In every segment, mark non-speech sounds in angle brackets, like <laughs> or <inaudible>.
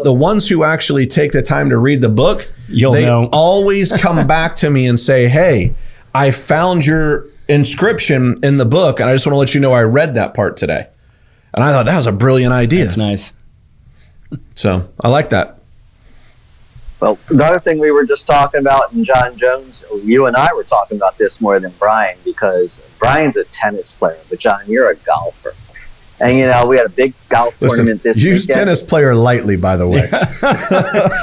The ones who actually take the time to read the book, You'll they know. <laughs> always come back to me and say, "Hey, I found your inscription in the book, and I just want to let you know I read that part today." And I thought that was a brilliant idea. It's nice. So I like that. Well, the other thing we were just talking about, and John Jones, you and I were talking about this more than Bryan because Bryan's a tennis player, but John, you're a golfer. And you know, we had a big golf Listen, tournament this year. use weekend. tennis player lightly, by the way.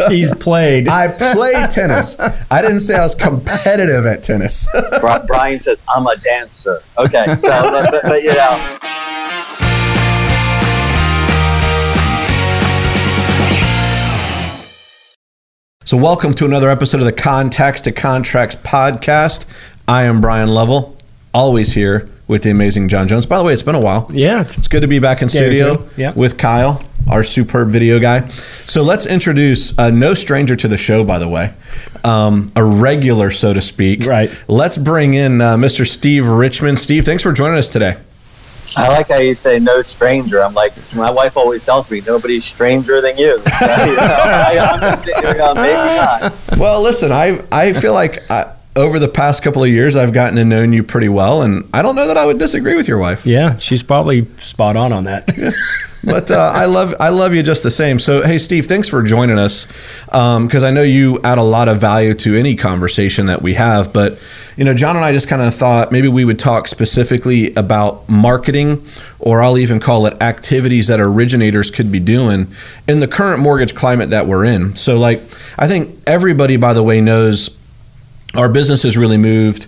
<laughs> He's played. I play tennis. I didn't say I was competitive at tennis. <laughs> Bryan says, "I'm a dancer." Okay, so but, but, but you know, So, welcome to another episode of the Contacts to Contracts podcast. I am Bryan Lovell, always here with the amazing John Jones. By the way, it's been a while. yeah, it's It's good to be back in studio too. Yeah. with Kyle, our superb video guy. So, let's introduce uh, no stranger to the show, by the way, um, a regular, so to speak. Right. Let's bring in uh, Mr. Steve Richmond. Steve, thanks for joining us today. I like how you say "no stranger." I'm like, my wife always tells me, "Nobody's stranger than you." So, <laughs> you know, I, I'm just sitting here going, "Maybe not." Well, listen, I I feel like I, over the past couple of years, I've gotten to know you pretty well, and I don't know that I would disagree with your wife. yeah. She's probably spot on on that. <laughs> but uh, I love I love you just the same. So hey, Steve, thanks for joining us because I know you add a lot of value to any conversation that we have. But you know, John and I just kind of thought maybe we would talk specifically about marketing, or I'll even call it activities that originators could be doing in the current mortgage climate that we're in. So like, I think everybody, by the way, knows our business has really moved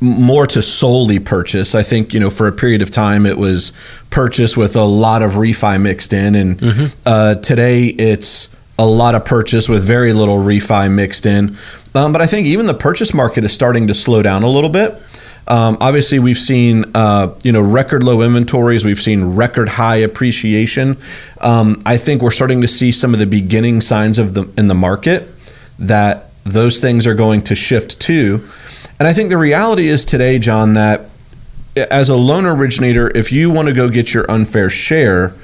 more to solely purchase. I think you know for a period of time it was purchase with a lot of refi mixed in, and uh, today it's a lot of purchase with very little refi mixed in. Um, but I think even the purchase market is starting to slow down a little bit. Um, obviously, we've seen uh, you know record low inventories. We've seen record high appreciation. Um, I think we're starting to see some of the beginning signs of the in the market that those things are going to shift too. And I think the reality is today, John, that as a loan originator, if you want to go get your unfair share,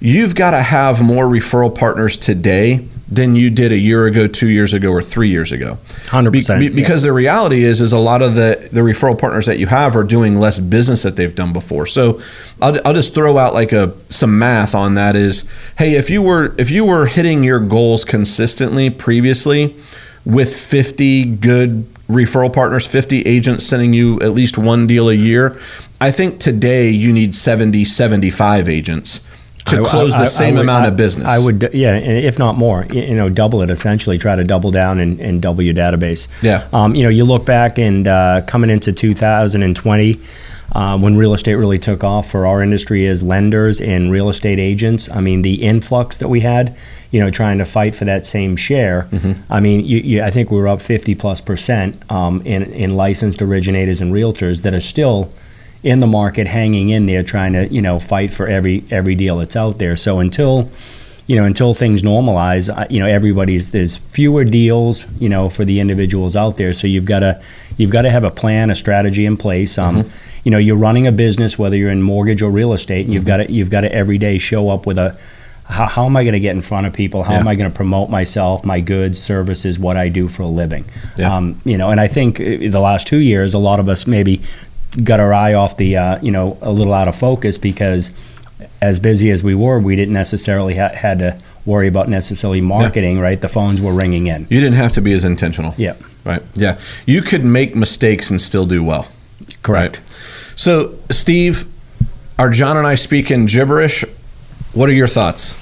you've got to have more referral partners today than you did a year ago, two years ago, or three years ago. 100%, Be- because the reality is, is a lot of the, the referral partners that you have are doing less business that they've done before. So I'll, I'll just throw out like a some math on that is, hey, if you were if you were hitting your goals consistently previously with 50 good referral partners, 50 agents sending you at least one deal a year, I think today you need 70, 75 agents to close I- the I- same I would- amount of business. I would, yeah, and if not more, you know, double it essentially. Try to double down and, and double your database. Yeah. Um, you know, you look back and uh, coming into 2020, uh, when real estate really took off for our industry as lenders and real estate agents. I mean, the influx that we had, you know, trying to fight for that same share. Mm-hmm. I mean, you, you, I think we are up 50 plus percent um, in, in licensed originators and realtors that are still in the market hanging in there trying to you know fight for every every deal that's out there. So until you know until things normalize you know everybody's there's fewer deals you know for the individuals out there. So you've got to you've got to have a plan a strategy in place. Um, you know you're running a business whether you're in mortgage or real estate and you've got to you've got to every day show up with a how, how am I going to get in front of people? How am I going to promote myself, my goods, services, what I do for a living? Yeah. Um, you know, and I think uh, the last two years, a lot of us maybe got our eye off the, uh, you know, a little out of focus because as busy as we were, we didn't necessarily ha- had to worry about necessarily marketing. Right, the phones were ringing in. you didn't have to be as intentional. Yeah, Right. Yeah. You could make mistakes and still do well. correct. Right. So, Steve, are John and I speaking gibberish? What are your thoughts?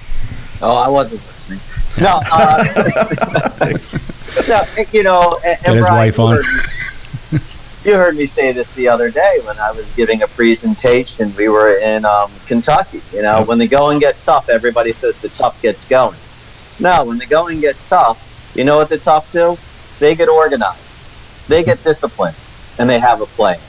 Oh, I wasn't listening. No, uh, <laughs> no, you know, and, Get and his Bryan, wife you on. heard me- You heard me say this the other day when I was giving a presentation. We were in um, Kentucky. You know, when the going gets tough, everybody says the tough gets going. No, when the going gets tough, you know what the tough do? They get organized, they get disciplined, and they have a plan.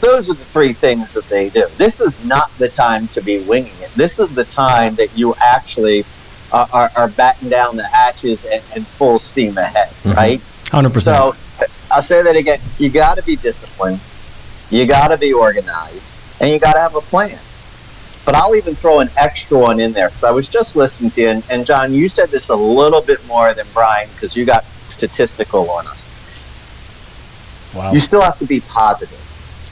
Those are the three things that they do. This is not the time to be winging it. This is the time that you actually are, are, are batten down the hatches and, and full steam ahead, Mhm. right? Hundred percent. So I'll say that again. You got to be disciplined. You got to be organized, and you got to have a plan. but I'll even throw an extra one in there because I was just listening to you, and, and John, you said this a little bit more than Bryan because you got statistical on us. Wow. You still have to be positive.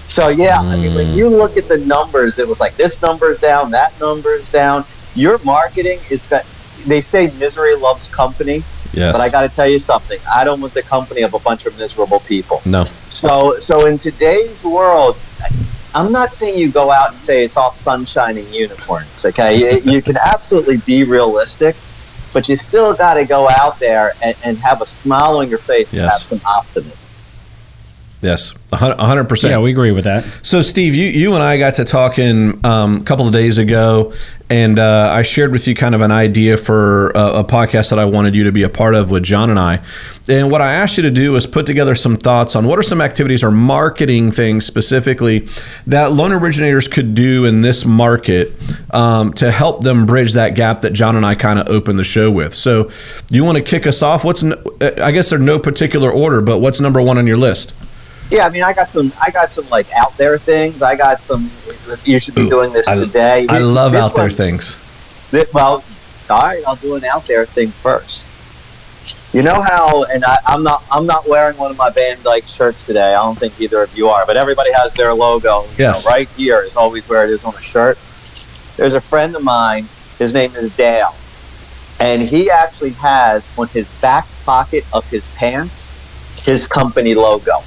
So yeah, I mean, when you mm. look at the numbers, it was like this number's down, that number's down. Your marketing is got. They say misery loves company, Yes. but I got to tell you something. I don't want the company of a bunch of miserable people. no. So, so in today's world, I'm not saying you go out and say it's all sunshine and unicorns. Okay, you, you can absolutely be realistic, but you still got to go out there and, and have a smile on your face and have some optimism. Yes. A hundred percent. yeah, we agree with that. So, Steve, you, you and I got to talking um, a couple of days ago, and uh, I shared with you kind of an idea for a, a podcast that I wanted you to be a part of with John and I. And what I asked you to do was put together some thoughts on what are some activities or marketing things specifically that loan originators could do in this market um, to help them bridge that gap that John and I kind of opened the show with. So, you want to kick us off? What's I guess there's no particular order, but what's number one on your list? Yeah, I mean, I got some, I got some like out there things. I got some. You should be Ooh, doing this I- today. I love This out there things. Thi- well, all right, I'll do an out there thing first. You know how, and I, I'm not, I'm not wearing one of my Van Dyke shirts today. I don't think either of you are, but everybody has their logo. you Yes. know, right here is always where it is on a shirt. There's a friend of mine. His name is Dale, and he actually has on his back pocket of his pants his company logo.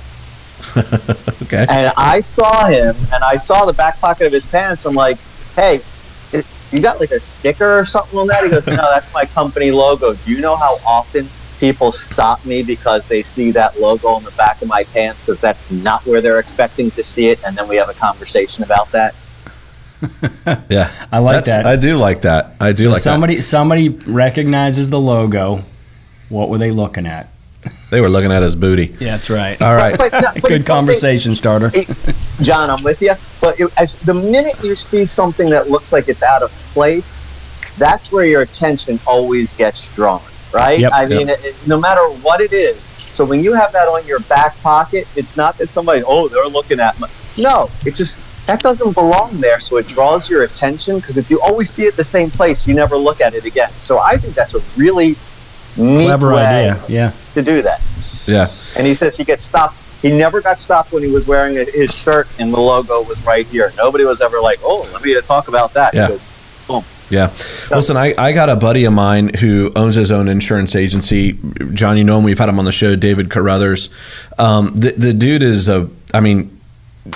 <laughs> Okay. And I saw him, and I saw the back pocket of his pants. I'm like, hey, you got like a sticker or something on that? He goes, no, that's my company logo. Do you know how often people stop me because they see that logo on the back of my pants because that's not where they're expecting to see it? And then we have a conversation about that. <laughs> Yeah, I like that. I do like that. I do So like somebody somebody recognizes the logo. What were they looking at? That. They were looking at his booty. Yeah, that's right. All right. But, no, but Good conversation starter. <laughs> John, I'm with you. But it, as the minute you see something that looks like it's out of place, that's where your attention always gets drawn, right? Yep. I mean, it, it- no matter what it is. So when you have that on your back pocket, it's not that somebody, oh, they're looking at my. No, it just that doesn't belong there. So it draws your attention because if you always see it the same place, you never look at it again. So I think that's a really neat Clever way idea. Yeah. To do that. Yeah. And he says he gets stopped. He never got stopped when he was wearing a, his shirt and the logo was right here. Nobody was ever like, "Oh, let me talk about that." Yeah. Goes, boom. Yeah. Listen, I, I got a buddy of mine who owns his own insurance agency. John, you know him. We've had him on the show, David Carruthers. Um, the, the dude is a, I mean,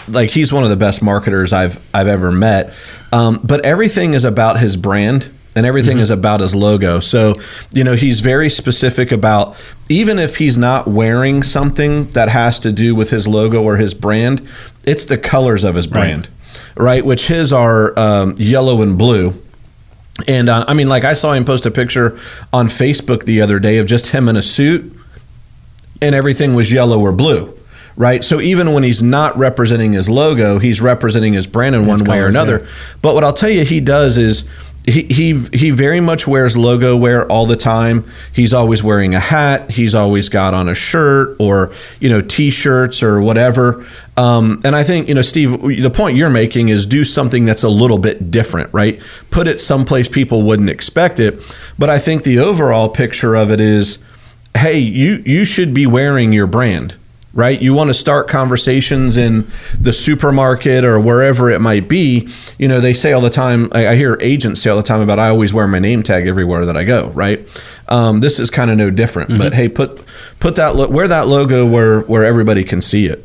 like he's one of the best marketers I've I've ever met. Um, but everything is about his brand and everything is about his logo. So, you know, he's very specific about even if he's not wearing something that has to do with his logo or his brand, it's the colors of his brand, right? Which his are um, yellow and blue. And uh, I mean, like I saw him post a picture on Facebook the other day of just him in a suit, and everything was yellow or blue, right? So even when he's not representing his logo, he's representing his brand in His one way or another. yeah. But what I'll tell you, he does is. He, he he very much wears logo wear all the time. He's always wearing a hat. He's always got on a shirt or you know t-shirts or whatever. Um, and I think you know Steve, the point you're making is do something that's a little bit different, right? Put it someplace people wouldn't expect it. But I think the overall picture of it is, hey, you you should be wearing your brand, right? You want to start conversations in the supermarket or wherever it might be. You know, they say all the time. I, I hear agents say all the time about I always wear my name tag everywhere that I go, right? Um, this is kind of no different. But hey, put put that lo- wear that logo where where everybody can see it.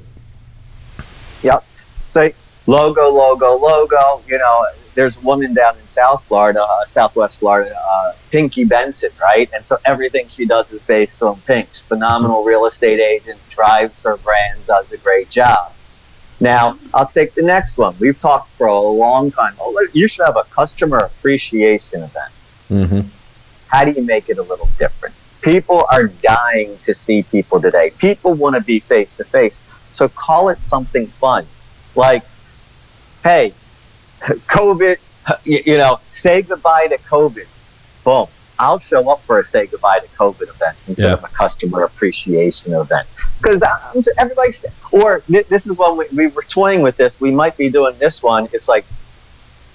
Yep. Say logo, logo, logo. You know, there's a woman down in South Florida, uh, Southwest Florida, uh, Pinky Benson, right? And so everything she does is based on Pink's phenomenal real estate agent, drives her brand, does a great job. Now, I'll take the next one. We've talked for a long time. Oh, you should have a customer appreciation event. Mm-hmm. How do you make it a little different? People are dying to see people today. People want to be face to face. So call it something fun. Like, hey, <laughs> COVID, you, know, say goodbye to COVID. Boom. I'll show up for a say goodbye to COVID event instead Yeah. of a customer appreciation event. Because uh, everybody's, or th- this is when we, we were toying with this. We might be doing this one. It's like,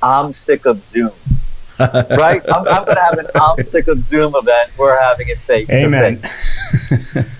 I'm sick of Zoom. <laughs> right? I'm, I'm going to have an I'm sick of Zoom event. We're having it face Amen. to face.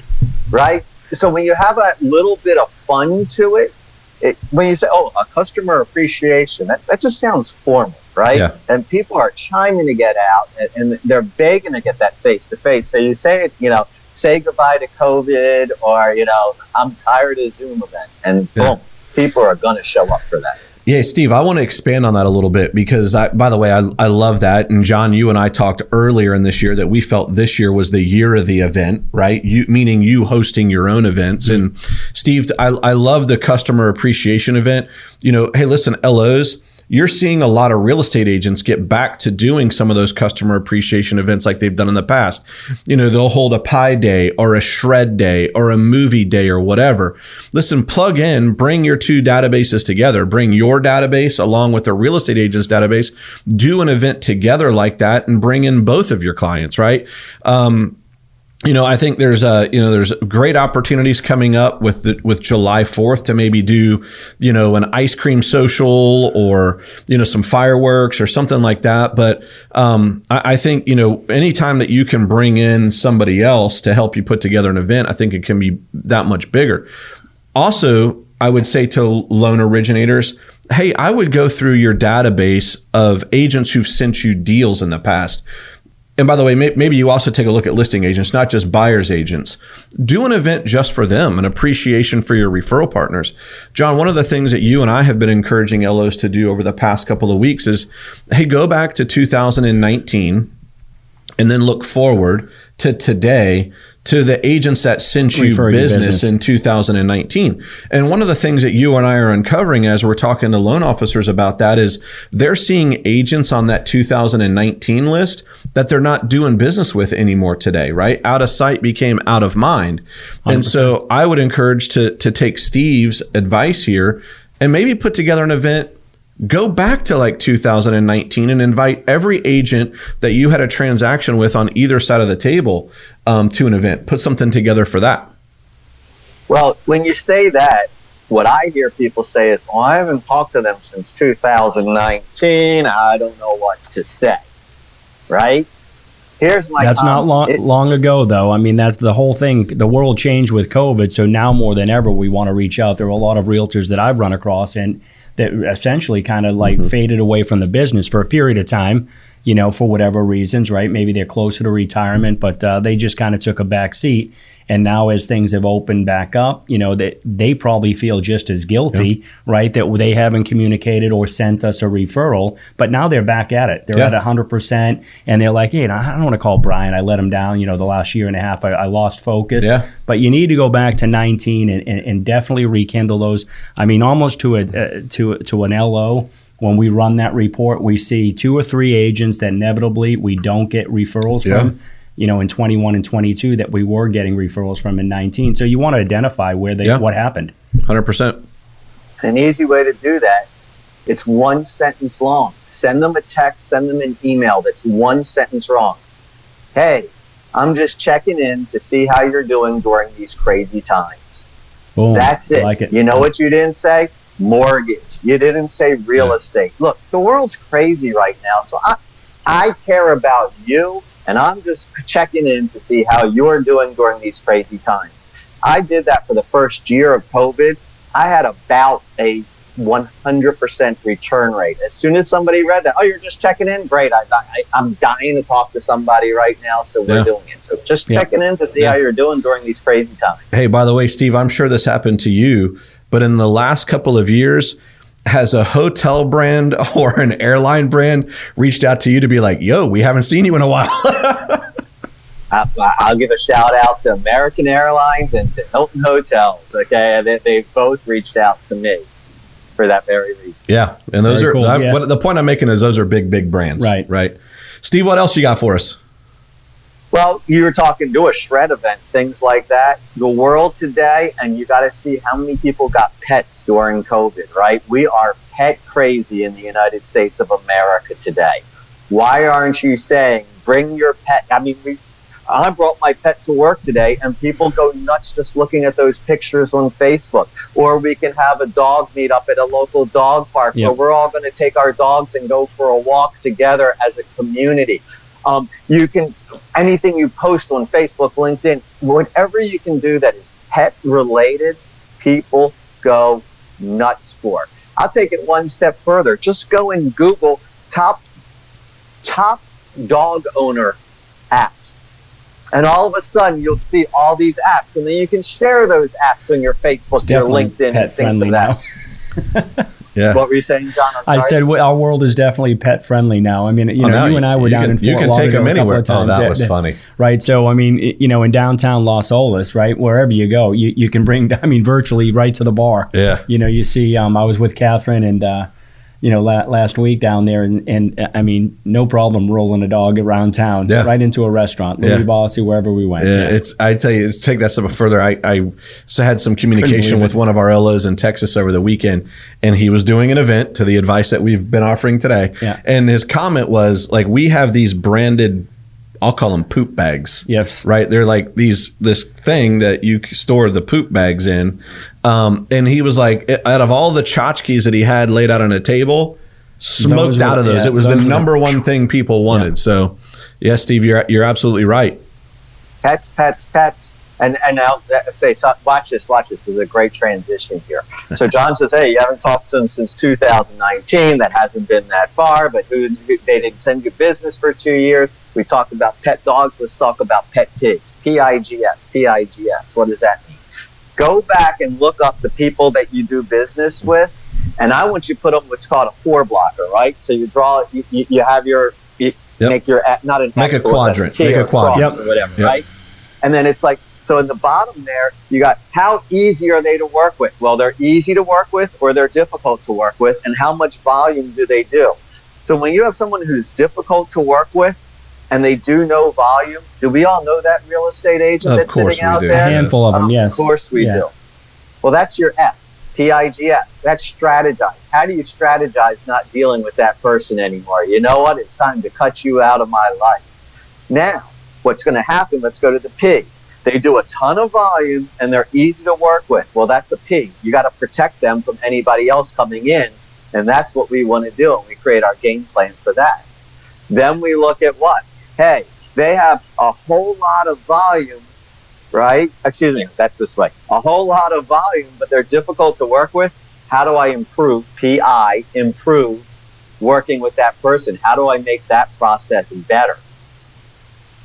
right? So when you have a little bit of fun to it, it, when you say, oh, a customer appreciation, that, that just sounds formal, right? Yeah. And people are chiming to get out and, and they're begging to get that face to face. So you say, you know, say goodbye to COVID or, you know, I'm tired of Zoom event. And Yeah. boom, people are going to show up for that. Yeah, Steve, I want to expand on that a little bit because, I, by the way, I, I love that. And John, you and I talked earlier in this year that we felt this year was the year of the event, right? You meaning you hosting your own events. And mm-hmm. Steve, I, I love the customer appreciation event. You know, hey, listen, LOs, you're seeing a lot of real estate agents get back to doing some of those customer appreciation events like they've done in the past. You know, they'll hold a pie day or a shred day or a movie day or whatever. Listen, plug in, bring your two databases together, bring your database along with the real estate agent's database, do an event together like that and bring in both of your clients, right? Um, you know, I think there's a you know, there's great opportunities coming up with the, with July 4th to maybe do, you know, an ice cream social or you know some fireworks or something like that. But um, I, I think you know, anytime that you can bring in somebody else to help you put together an event, I think it can be that much bigger. Also, I would say to loan originators, hey, I would go through your database of agents who've sent you deals in the past. And by the way, may, maybe you also take a look at listing agents, not just buyers agents. Do an event just for them, an appreciation for your referral partners. John, one of the things that you and I have been encouraging LOs to do over the past couple of weeks is, hey, go back to 2019 and then look forward to today to the agents that sent you business, business. in 2019. And one of the things that you and I are uncovering as we're talking to loan officers about that is they're seeing agents on that 2019 list that they're not doing business with anymore today, right? Out of sight became out of mind. And so I would encourage to to take Steve's advice here and maybe put together an event go back to like 2019 and invite every agent that you had a transaction with on either side of the table um, to an event. Put something together for that. Well, when you say that, what I hear people say is, well, I haven't talked to them since 2019. I don't know what to say. Right? Here's my That's not long, It- long ago, though. I mean, that's the whole thing. The world changed with COVID, so now more than ever, we want to reach out. There are a lot of realtors that I've run across and that essentially kind of like faded away from the business for a period of time. You know, for whatever reasons, right? Maybe they're closer to retirement, but uh, they just kind of took a back seat. And now, as things have opened back up, you know that they probably feel just as guilty, right? That they haven't communicated or sent us a referral, but now they're back at it. They're Yeah. at hundred percent, and they're like, "Hey, I don't want to call Bryan. I let him down. You know, the last year and a half, I, I lost focus. Yeah. But you need to go back to 19 and, and, and definitely rekindle those. I mean, almost to a uh, to to an LO. When we run that report, we see two or three agents that inevitably we don't get referrals Yeah. from. You know, in 21 and 22, that we were getting referrals from in 19. So you want to identify where they Yeah. what happened. 100%. An easy way to do that. It's one sentence long. Send them a text, send them an email that's one sentence long. Hey, I'm just checking in to see how you're doing during these crazy times. Boom. That's I it. like it. You know what you didn't say? Mortgage. You didn't say real Yeah. estate. Look, the world's crazy right now. So I, I care about you, and I'm just checking in to see how you're doing during these crazy times. I did that for the first year of COVID. I had about a 100% return rate. As soon as somebody read that, oh, you're just checking in? Great. I, I, I'm dying to talk to somebody right now, so we're Yeah. doing it. So just Yeah. checking in to see Yeah. how you're doing during these crazy times. Hey, by the way, Steve, I'm sure this happened to you, but in the last couple of years, has a hotel brand <laughs> or an airline brand reached out to you to be like, yo, we haven't seen you in a while? <laughs> I, I'll give a shout out to American Airlines and to Hilton Hotels. Okay, they, they've both reached out to me for that very reason. yeah. And those Very are, cool, that- yeah. what, the point I'm making is those are big, big brands. Right. Right. Steve, what else you got for us? Well, you were talking do a shred event, things like that. The world today, and you got to see how many people got pets during COVID, right? We are pet crazy in the United States of America today. Why aren't you saying bring your pet? I mean, we I brought my pet to work today, and people go nuts just looking at those pictures on Facebook. Or we can have a dog meet up at a local dog park Yep. where we're all going to take our dogs and go for a walk together as a community. Um, you can anything you post on Facebook, LinkedIn, whatever you can do that is pet related, people go nuts for. I'll take it one step further. Just go and Google top top dog owner apps. And all of a sudden, you'll see all these apps, and then you can share those apps on your Facebook, your LinkedIn, and things like that. <laughs> now. Yeah. What were you saying, John? I'm I sorry. said well, our world is definitely pet friendly now. I mean, you Oh, know, now you and I were down can, in Fort You can take them anywhere. times. Oh, that Yeah, was yeah. funny. right? So, I mean, you know, in downtown Las Olas, right, wherever you go, you, you can bring, <laughs> I mean, virtually right to the bar. Yeah. You know, you see, um, I was with Catherine and, uh, you know, la- last week down there, and, and I mean, no problem rolling a dog around town, Yeah. right into a restaurant, Louie Yeah. Bossi, wherever we went. Yeah, it's. I tell you, it's take that step further. I had some communication with it. one of our LOs in Texas over the weekend, and he was doing an event to the advice that we've been offering today. Yeah. And his comment was like, "We have these branded, I'll call them poop bags. Yes. right. They're like these this thing that you store the poop bags in." Um, and he was like, out of all the tchotchkes that he had laid out on a table, smoked Those out were- of those, yeah, it was those the number one thing people wanted. So, yeah, Steve, you're you're absolutely right. pets, pets, pets. And and now that- say, so, watch this, watch this. There's a great transition here. So John says, "Hey, you haven't talked to him since 2019. That hasn't been that far, but who, who- they didn't send you business for two years. We talked about pet dogs. Let's talk about pet pigs. P I G S. P I G S. What does that mean? Go back and look up the people that you do business with, and I want you to put them what's called a four blocker, right? So you draw, you, you, you have your, you Yep. make your not an Make a quadrant. Make a quadrant. or whatever, Yep. right? And then it's like, so in the bottom there, you got how easy are they to work with? Well, they're easy to work with or they're difficult to work with, and how much volume do they do? So when you have someone who's difficult to work with and they do no volume, do we all know that real estate agent Of that's course sitting we out do. A handful of them, Of yes. Of course we Yeah. do. Well, that's your S, P I G S. That's strategize. How do you strategize not dealing with that person anymore? You know what? It's time to cut you out of my life. Now, what's going to happen? Let's go to the P. They do a ton of volume and they're easy to work with. Well, that's a P. You got to protect them from anybody else coming in, and that's what we want to do. And we create our game plan for that. Then we look at what? Hey, they have a whole lot of volume, right? Excuse me, that's this way. A whole lot of volume, but they're difficult to work with. How do I improve? PI, improve working with that person. How do I make that process better?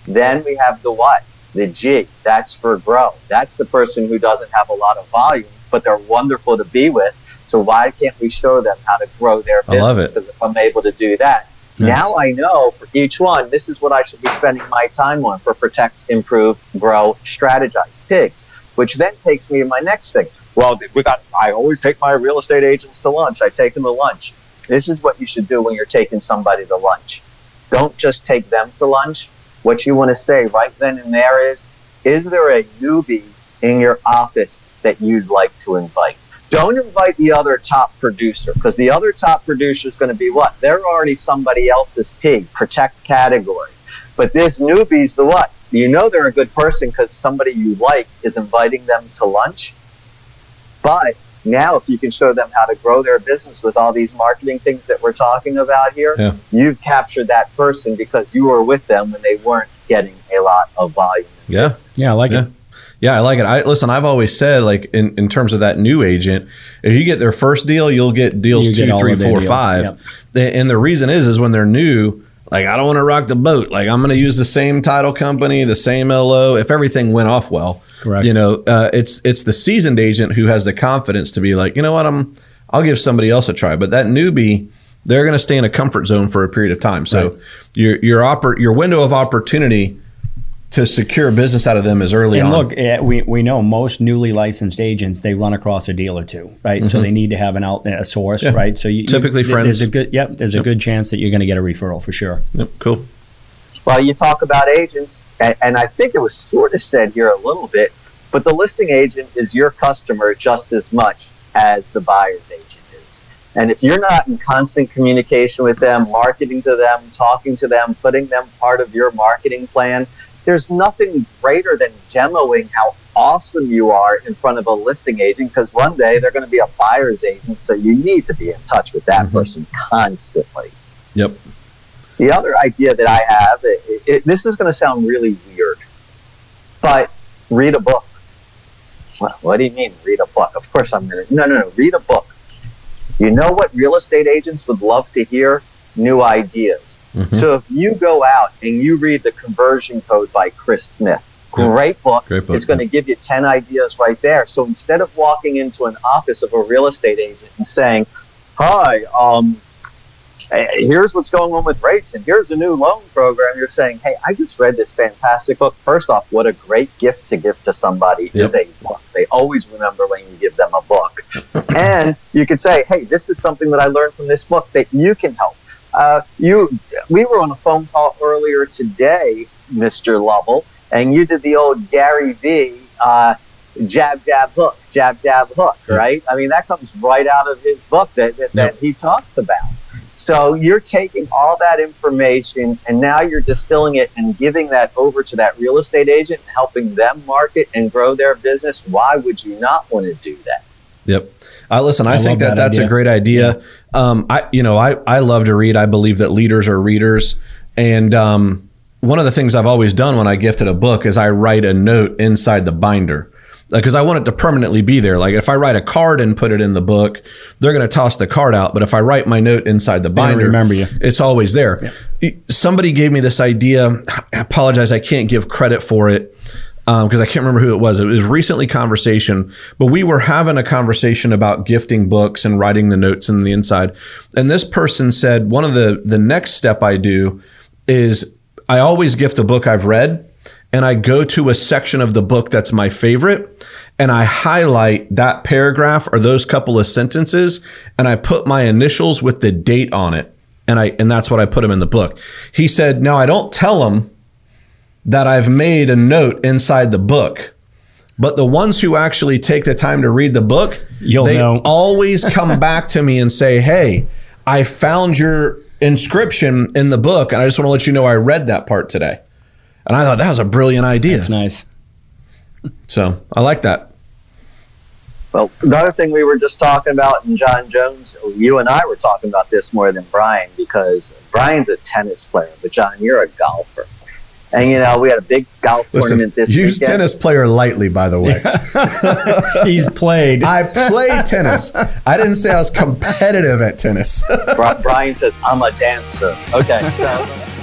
Then we have the what? The G. That's for grow. That's the person who doesn't have a lot of volume, but they're wonderful to be with. So why can't we show them how to grow their I business? love it. Because if I'm able to do that, Nice. now I know for each one, this is what I should be spending my time on for protect, improve, grow, strategize pigs. Which then takes me to my next thing. Well, we got. I always take my real estate agents to lunch. I take them to lunch. This is what you should do when you're taking somebody to lunch. Don't just take them to lunch. What you want to say right then and there is, is there a newbie in your office that you'd like to invite? Don't invite the other top producer because the other top producer is going to be what? They're already somebody else's pig, protect category. But this newbie's the what? You know they're a good person because somebody you like is inviting them to lunch. But now, if you can show them how to grow their business with all these marketing things that we're talking about here, Yeah. you've captured that person because you were with them when they weren't getting a lot of volume. Yeah. business. Yeah, I like Yeah. it. Yeah, I like it. I listen. I've always said, like in, in terms of that new agent, if you get their first deal, you'll get deals You two, all three, four, deals, five. yep. And the reason is, is when they're new, like I don't want to rock the boat. Like I'm going to use the same title company, the same LO. If everything went off well, Correct. You know, uh, it's it's the seasoned agent who has the confidence to be like, you know what, I'm I'll give somebody else a try. But that newbie, they're going to stay in a comfort zone for a period of time. So Right. your your oppor- your window of opportunity to secure business out of them as early And on. look, eh, we, we know most newly licensed agents they run across a deal or two, right? So they need to have an out a source, Mm-hmm. Yeah. right? So you, you- Typically There's friends. a good yep. There's a good chance that you're going to get a referral for sure. Yep, cool. Well, you talk about agents, and, and I think it was sort of said here a little bit, but the listing agent is your customer just as much as the buyer's agent is. And if you're not in constant communication with them, marketing to them, talking to them, putting them part of your marketing plan, there's nothing greater than demoing how awesome you are in front of a listing agent because one day they're going to be a buyer's agent. So you need to be in touch with that mm-hmm. person constantly. Yep. The other idea that I have, it, it, this is going to sound really weird, but read a book. what do you mean, read a book? Of course I'm going to. No, no, no. Read a book. You know what real estate agents would love to hear? New ideas. Mm-hmm. So if you go out and you read The Conversion Code by Chris Smith, great book. Great book. It's going to give you 10 ideas right there. So instead of walking into an office of a real estate agent and saying, Hi, um, here's what's going on with rates and here's a new loan program you're saying hey i just read this fantastic book first off what a great gift to give to somebody yep. is a book they always remember when you give them a book <laughs> and you could say hey this is something that i learned from this book that you can help uh, you we were on a phone call earlier today mr lovell and you did the old gary vee uh, jab jab hook jab jab hook right i mean that comes right out of his book that, that, yep. that he talks about so you're taking all that information and now you're distilling it and giving that over to that real estate agent and helping them market and grow their business. Why would you not want to do that? Yep. Uh, listen, I, I think that, that that's idea. a great idea. Um, I, you know, I, I love to read. I believe that leaders are readers. And, um, one of the things I've always done when I gifted a book is I write a note inside the binder because I want it to permanently be there. Like if I write a card and put it in the book, they're going to toss the card out. But if I write my note inside the binder, remember you. it's always there. Yeah. Somebody gave me this idea. I apologize, I can't give credit for it because um, I can't remember who it was. It was recently conversation, but we were having a conversation about gifting books and writing the notes in the inside. And this person said one of the the next step I do is I always gift a book I've read and I go to a section of the book that's my favorite and I highlight that paragraph or those couple of sentences and I put my initials with the date on it. And I and that's what I put him in the book. He said, "Now I don't tell him that I've made a note inside the book." But the ones who actually take the time to read the book, You'll they know. <laughs> always come back to me and say, "Hey, I found your inscription in the book and I just want to let you know I read that part today." And I thought that was a brilliant idea. That's nice. So I like that. Well, the other thing we were just talking about, and John Jones, you and I were talking about this more than Bryan because Bryan's a tennis player, but John, you're a golfer. And you know, we had a big golf Listen, tournament this use weekend. tennis player lightly, by the way. <laughs> He's played. I play tennis. I didn't say I was competitive at tennis. Bryan says I'm a dancer. Okay, so. <laughs>